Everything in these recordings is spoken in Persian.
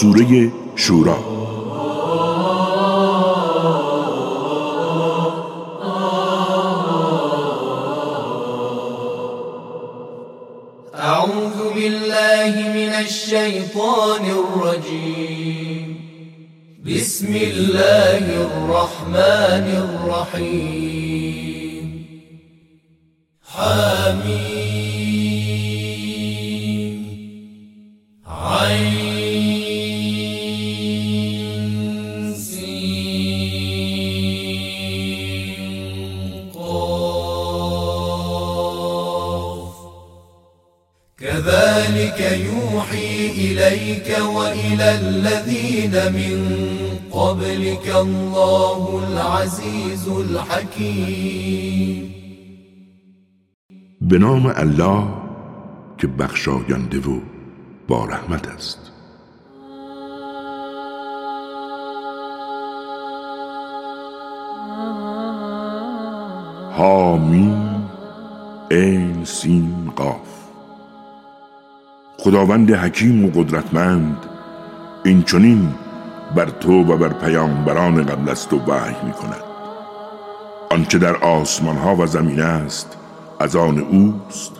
سوره شورا يوحي إليك وإلى الذين من قبلك الله العزيز الحكيم. به نام الله که بخشاینده و با رحمت است. حامیم این سین قاف. خداوند حکیم و قدرتمند. این چنین بر تو و بر پیامبران قبل از تو وحی می کند آنچه در آسمان ها و زمین است از آن اوست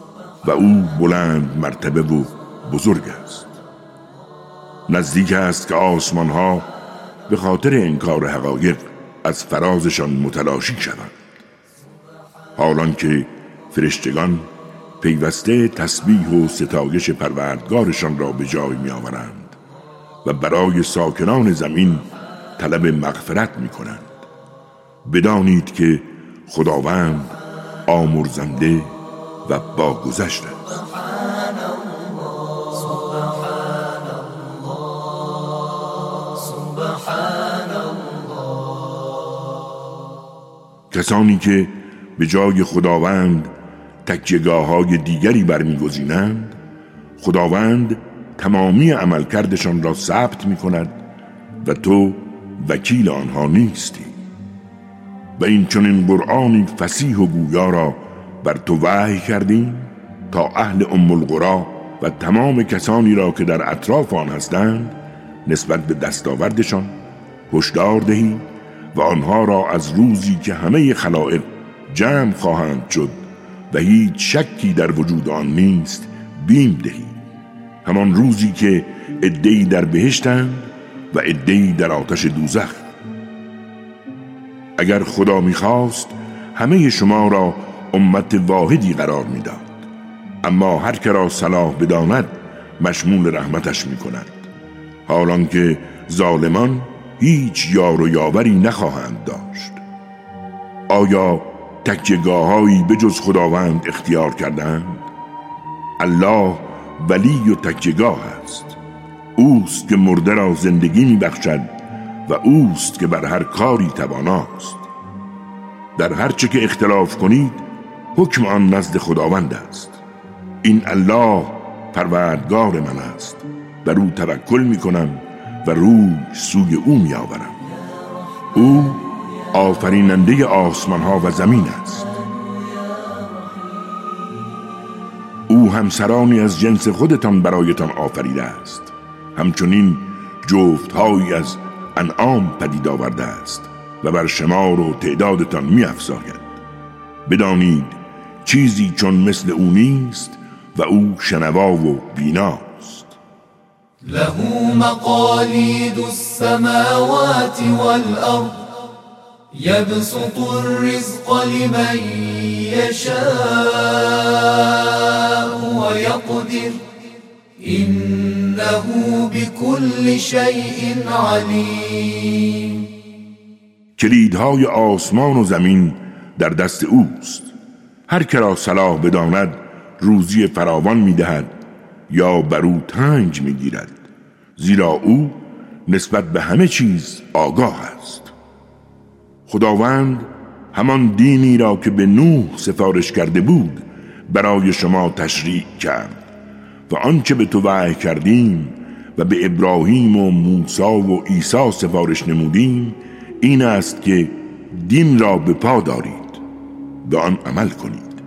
و او بلند مرتبه و بزرگ است. نزدیک است که آسمان ها به خاطر انکار حقایق از فرازشان متلاشی شوند. حالان که فرشتگان پیوسته تسبیح و ستایش پروردگارشان را به جای می آورند و برای ساکنان زمین طلب مغفرت می کنند بدانید که خداوند آمرزنده و باگذشت است. کسانی که به جای خداوند تکیگاه های دیگری برمیگزینند. خداوند تمامی عملکردشان را ثبت می کند و تو وکیل آنها نیستی. و این چنین قرآنی فسیح و گویا را بر تو وحی کردیم تا اهل ام القرا و تمام کسانی را که در اطراف آن هستند نسبت به دستاوردشان هشدار دهی و آنها را از روزی که همه خلائق جمع خواهند شد و هیچ شکی در وجود آن نیست بیم دهی. همان روزی که ادهی در بهشتند و ادهی در آتش دوزخ. اگر خدا می‌خواست همه شما را امت واحدی قرار می‌داد. اما هر که را صلاح بداند مشمول رحمتش می‌کند. حالان که ظالمان هیچ یار و یاوری نخواهند داشت. آیا تکیگاههایی به جز خداوند اختیار کردند؟ الله ولی و تکیگاه است. اوست که مرده را زندگی میبخشد و اوست که بر هر کاری تواناست. در هر چه که اختلاف کنید حکم آن نزد خداوند است. این الله پروردگار من است. بر او توکل می کنم و روی سوی او می آورم او آفریننده آسمان ها و زمین است. او همسرانی از جنس خودتان برایتان آفریده است. همچنین جفتهایی از انعام پدید آورده است و بر شمار و تعدادتان می افزاید بدانید چیزی چون مثل او نیست و او شنوا و بیناست. له مقاليد السماوات والأرض. يبسط الرزق لمن يشاء ويقدر. إنه بكل شيء عليم. کلیدهای آسمان و زمین در دست اوست. هر که را صلاح بداند روزی فراوان می‌دهد یا بر او تنج می‌گیرد. زیرا او نسبت به همه چیز آگاه است. خداوند همان دینی را که به نوح سفارش کرده بود برای شما تشریع کرد و آنچه به تو وحی کردیم و به ابراهیم و موسی و عیسی سفارش نمودیم این است که دین را به پا دارید به آن عمل کنید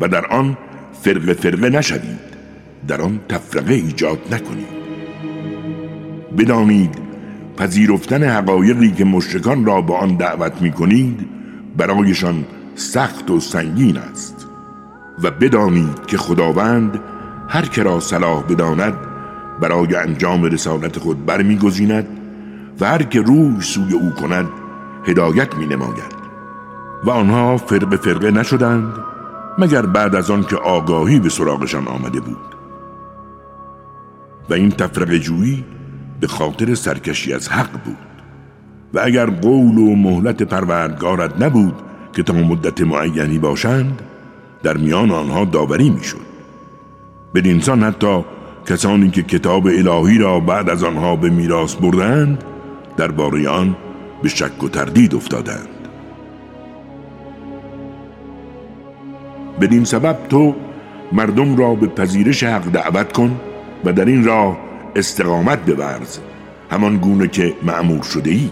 و در آن فرقه فرقه نشوید در آن تفرقه ایجاد نکنید. بدانید پذیرفتن حقایقی که مشرکان را به آن دعوت می کنید برایشان سخت و سنگین است و بدانید که خداوند هر که را صلاح بداند برای انجام رسالت خود برمیگزیند و هر که روی سوی او کند هدایت می نماید و آنها فرق فرقه نشدند مگر بعد از آن که آگاهی به سراغشان آمده بود. و این تفرق جویی به خاطر سرکشی از حق بود. و اگر قول و مهلت پروردگارت نبود که تا مدت معینی باشند در میان آنها داوری می‌شد. بدینسان حتی کسانی که کتاب الهی را بعد از آنها به میراث بردند درباره آن به شک و تردید افتادند. بدین سبب تو مردم را به پذیرش حق دعوت کن و در این راه استقامت بورز همان گونه که معمور شده ای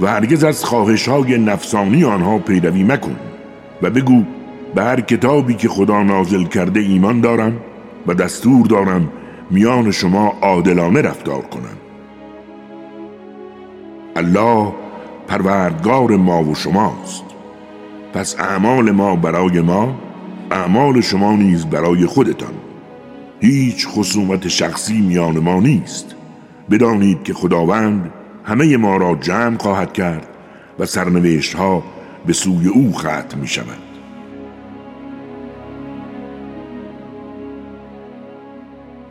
و هرگز از خواهش های نفسانی آنها پیروی مکن. و بگو به هر کتابی که خدا نازل کرده ایمان دارم و دستور دارم میان شما عادلانه رفتار کنم. الله پروردگار ما و شماست. پس اعمال ما برای ما اعمال شما نیز برای خودتان. هیچ خصومت شخصی میان ما نیست. بدانید که خداوند همه ما را جمع خواهد کرد و سرنوشت ها به سوی او ختم می شود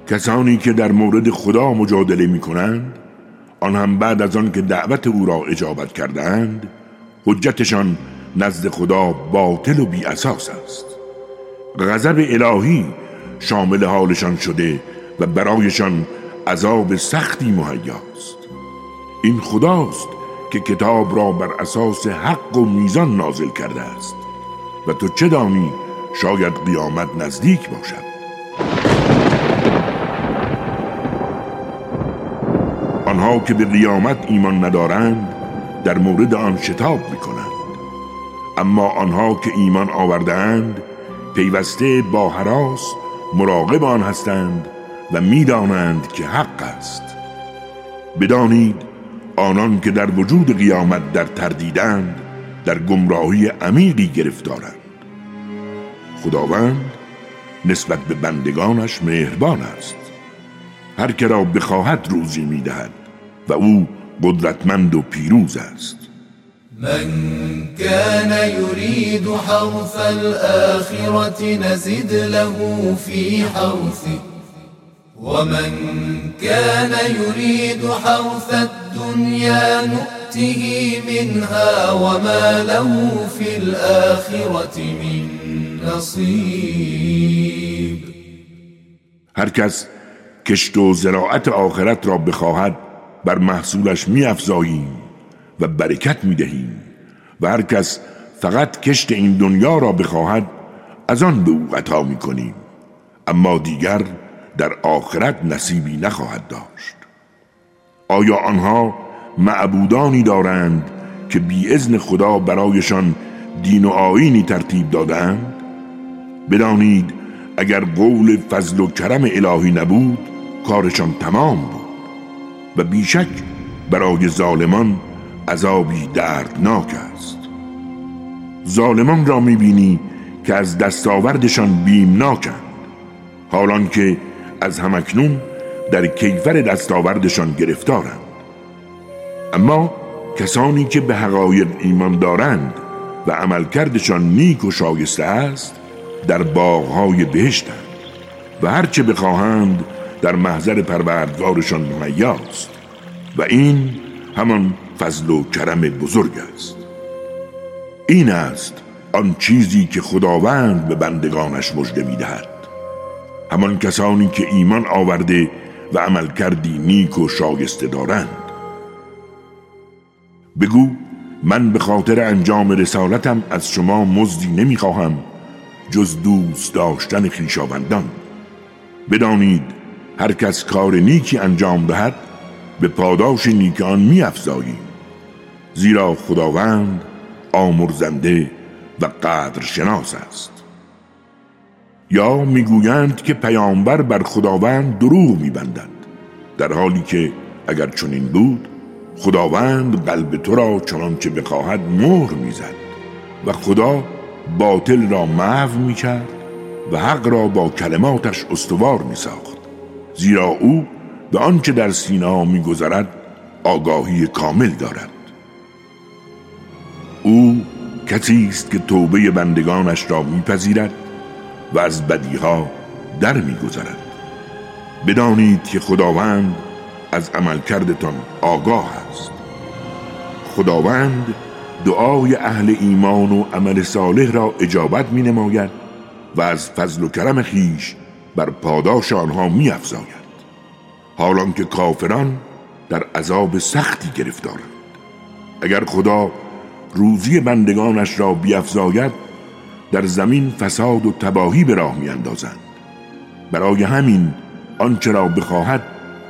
کسانی که در مورد خدا مجادله می کنند آن هم بعد از آن که دعوت او را اجابت کردند حجتشان نزد خدا باطل و بی اساس است. غضب الهی شامل حالشان شده و برایشان عذاب سختی مهیاست این خداست که کتاب را بر اساس حق و میزان نازل کرده است. و تو چه دانی شاید قیامت نزدیک باشد. آنها که به قیامت ایمان ندارند در مورد آن شتاب می‌کنند. اما آنها که ایمان آوردهاند پیوسته با حراس مراقب آن هستند و می‌دانند که حق است. بدانید آنان که در وجود قیامت در تردیدند در گمراهی عمیقی گرفتارند. خداوند نسبت به بندگانش مهربان است. هر که را بخواهد روزی می‌دهد و او قدرتمند و پیروز است. من كان يريد حرث الآخرة نزد له في حرثه. ومن كان يريد حرث الدنيا نؤته منها وما له في الآخرة من نصيب. هر کس کشت و زراعت آخرت را بخواهد بر محصولش می افزاییم و برکت می دهیم و هر کس فقط کشت این دنیا را بخواهد از آن به او عطا می کنیم اما دیگر در آخرت نصیبی نخواهد داشت آیا آنها معبودانی دارند که بی ازن خدا برایشان دین و آینی ترتیب دادند؟ بدانید اگر قول فضل و کرم الهی نبود کارشان تمام بود و بیشک برای ظالمان عذابی دردناک است. ظالمان را می‌بینی که از دستاوردشان بیمناکند. حالان که از همکنون در کیفر دستاوردشان گرفتارند. اما کسانی که به حقایق ایمان دارند و عملکردشان نیک و شایسته است در باغهای بهشتند و هرچه بخواهند در محضر پروردگارشان مهیاست. و این همان فضل و کرم بزرگ است. این است آن چیزی که خداوند به بندگانش مژده می‌دهد. همان کسانی که ایمان آورده و عمل کردی نیک و شایسته دارند. بگو من به خاطر انجام رسالتم از شما مزدی نمی‌خواهم جز دوست داشتن خیشاوندان. بدانید هر کس کار نیکی انجام دهد به پاداش نیک آن می زیرا خداوند آمرزنده و قدر شناس است. یا می‌گویند که پیامبر بر خداوند دروغ میبندند در حالی که اگر چنین بود خداوند قلب تو را چنان که بخواهد مهر می‌زد و خدا باطل را محو می‌کرد و حق را با کلماتش استوار میساخت. زیرا او به آنچه در سینا میگذرد آگاهی کامل دارد. او کسی است که توبه بندگانش را میپذیرد و از بدیها در میگذرد. بدانید که خداوند از عملکردتان آگاه است. خداوند دعای اهل ایمان و عمل صالح را اجابت می نماید و از فضل و کرم خیش بر پاداش آنها می افزاید حالان که کافران در عذاب سختی گرفتارند. اگر خدا روزی بندگانش را بیافزاید در زمین فساد و تباهی به راه میاندازند. برای همین آنچه را بخواهد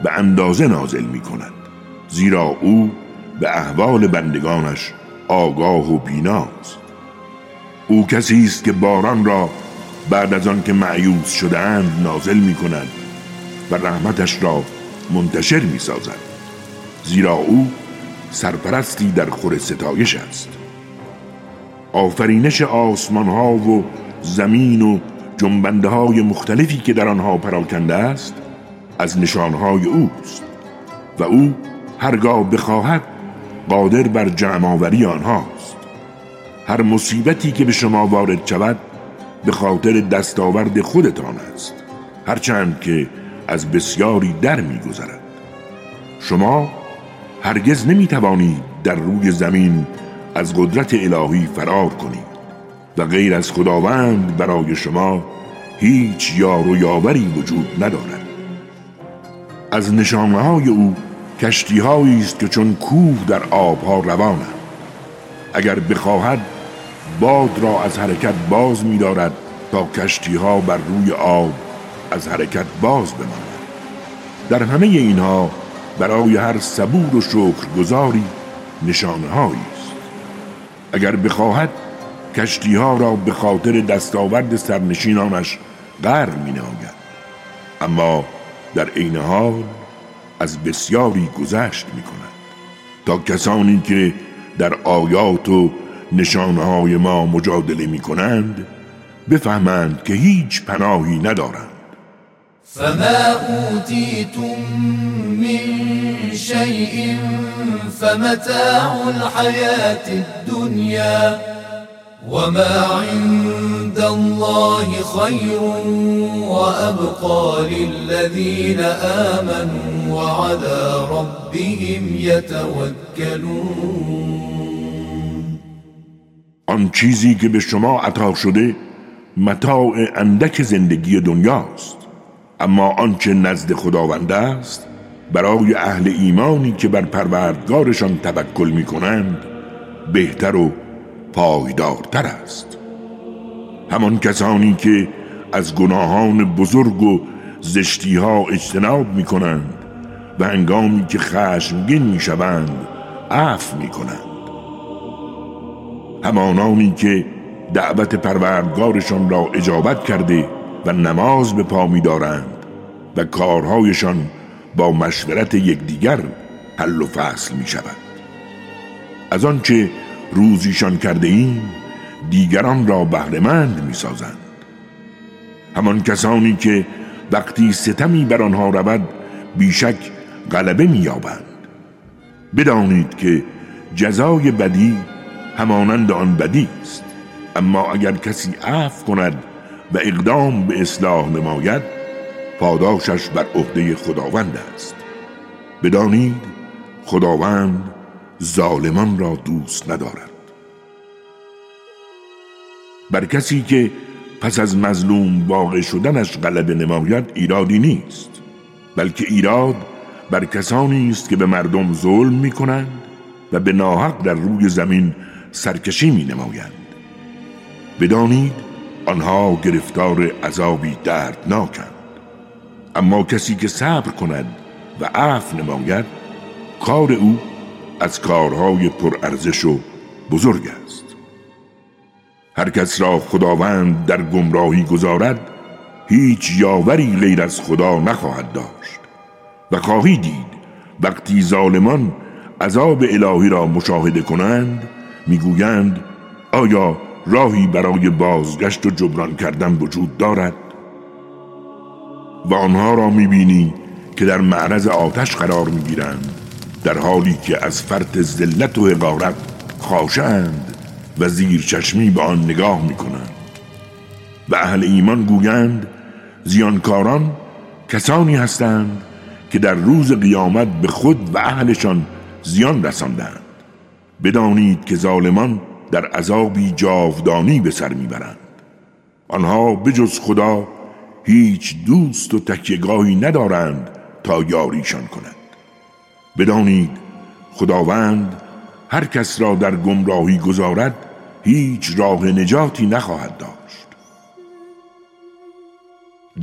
به اندازه نازل می کند زیرا او به احوال بندگانش آگاه و بیناست او کسی است که باران را بعد از آن که معیوز شدهاند نازل می کند و رحمتش را منتشر می سازد زیرا او سرپرستی در خور ستایش است. آفرینش آسمان ها و زمین و جنبنده های مختلفی که در آنها پراکنده است از نشانهای اوست و او هرگاه بخواهد قادر بر جمعآوری آنهاست. هر مصیبتی که به شما وارد شود به خاطر دستاورد خودتان است هرچند که از بسیاری در میگذرد. شما هرگز نمی توانید در روی زمین از قدرت الهی فرار کنید و غیر از خداوند برای شما هیچ یار و یاوری وجود ندارد. از نشانه های او کشتی است که چون کوه در آبها روانند. اگر بخواهد باد را از حرکت باز می دارد تا کشتی ها بر روی آب از حرکت باز بماند در همه اینها برای هر صبور و شکرگزاری نشانه است. اگر بخواهد کشتی ها را به خاطر دستاورد سرنشینانش غرق می نماید اما در عین حال از بسیاری گذشت می کند تا کسانی که در آیات و نشانه های ما مجادله می کنند بفهمند که هیچ پناهی ندارند. فما اوتیتم من شیء فمتاع الحیات الدنیا وما عند الله خير وأبقى للذين آمنوا وعلى ربهم يتوكلون. آن چیزی که به شما عطا شده متاع اندک زندگی دنیاست اما آنچه نزد خداوند است برای اهل ایمانی که بر پروردگارشان توکل می کنند بهتر و پایدارتر است. همان کسانی که از گناهان بزرگ و زشتی ها اجتناب می کنند و انگامی که خشمگین می شوند عف می کنند همانانی که دعوت پروردگارشان را اجابت کرده و نماز به پا می دارند و کارهایشان با مشورت یکدیگر حل و فصل می شود از آنچه روزیشان کرده ایم دیگران را بهرهمند می سازند همان کسانی که وقتی ستمی بر آنها رود بیشک غلبه مییابند. بدانید که جزای بدی همانند آن بدی است. اما اگر کسی عفو کند و اقدام به اصلاح نماید پاداشش بر عهده خداوند است. بدانید خداوند ظالمان را دوست ندارد. بر کسی که پس از مظلوم واقع شدنش غلبه نماید ایرادی نیست بلکه ایراد بر کسانی است که به مردم ظلم می کنند و به ناحق در روی زمین سرکشی می نمایند بدانید آنها گرفتار عذابی دردناکند. اما کسی که صبر کند و عفو نماید کار او از کارهای پرارزش و بزرگ است. هر کس را خداوند در گمراهی گذارد هیچ یاوری غیر از خدا نخواهد داشت و خواهی دید وقتی ظالمان عذاب الهی را مشاهده کنند می‌گویند آیا راهی برای بازگشت و جبران کردن وجود دارد؟ و آنها را می‌بینی که در معرض آتش قرار می‌گیرند در حالی که از فرط ذلت و حقارت خاشند و زیر چشمی به آن نگاه می‌کنند. و اهل ایمان گویند زیانکاران کسانی هستند که در روز قیامت به خود و اهلشان زیان رساندند. بدانید که ظالمان در عذابی جاودانی به سر می‌برند. آنها بجز خدا هیچ دوست و تکیگاهی ندارند تا یاریشان کند بدانید خداوند هر کس را در گمراهی گذارد هیچ راه نجاتی نخواهد داشت.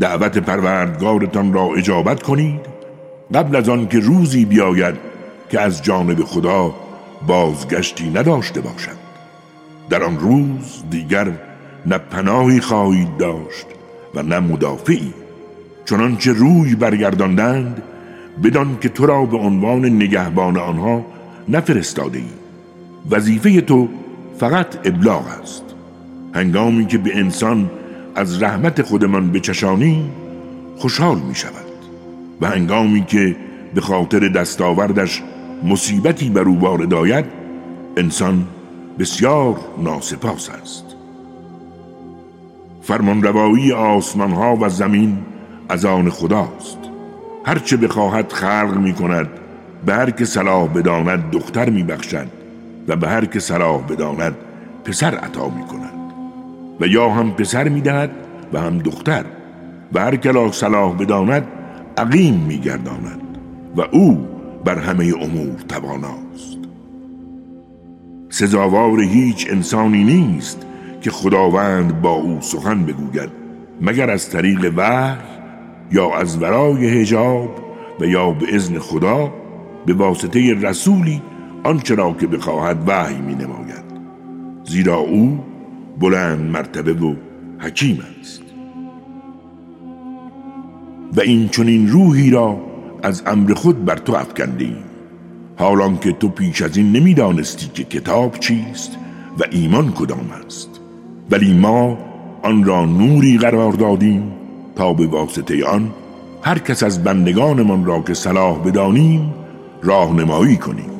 دعوت پروردگارتان را اجابت کنید قبل از آن که روزی بیاید که از جانب خدا بازگشتی نداشته باشد. در آن روز دیگر نه پناهی خواهید داشت و نه مدافعی. چنانچه روی برگرداندند بدان که تو را به عنوان نگهبان آنها نفرستاده ای وظیفه تو فقط ابلاغ است. هنگامی که به انسان از رحمت خودمان بچشانی خوشحال می شود و هنگامی که به خاطر دستاوردش مصیبتی بر او وارد آید انسان بسیار ناسپاس است. فرمانروایی آسمان ها و زمین از آن خداست. هرچه بخواهد خلق می کند به هر که صلاح بداند دختر می بخشد و به هر که صلاح بداند پسر عطا می کند و یا هم پسر می دهد و هم دختر و هر که را صلاح بداند عقیم می گرداند و او بر همه امور تواناست. سزاوار هیچ انسانی نیست که خداوند با او سخن بگوید مگر از طریق وحی یا از ورای هجاب و یا به ازن خدا به واسطه رسولی آنچه را که بخواهد وحی می نماید زیرا او بلند مرتبه و حکیم است. و این چنین روحی را از امر خود بر تو افکنده ایم حالان که تو پیش از این نمی‌دانستی که کتاب چیست و ایمان کدام است. ولی ما آن را نوری قرار دادیم تا به واسطه آن هر کس از بندگانمان را که صلاح بدانیم راهنمایی کنیم.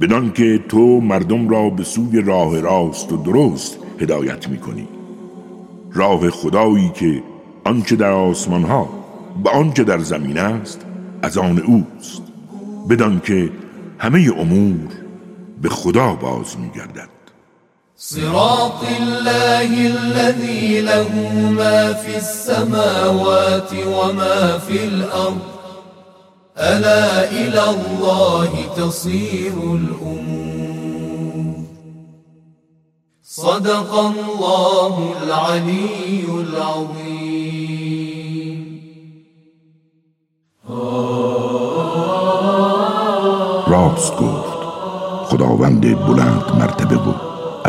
بدان که تو مردم را به سوی راه راست و درست هدایت می‌کنی. راه خدایی که آنچه در آسمان ها و آنچه در زمین است از آن اوست. بدان که همه امور به خدا باز میگردد. صراط الله الذي له ما في السماوات وما في الأرض. ألا إلى الله تصير الأمور. صدق الله العلي العظيم. راست گفت خداوند بلند مرتبه بود.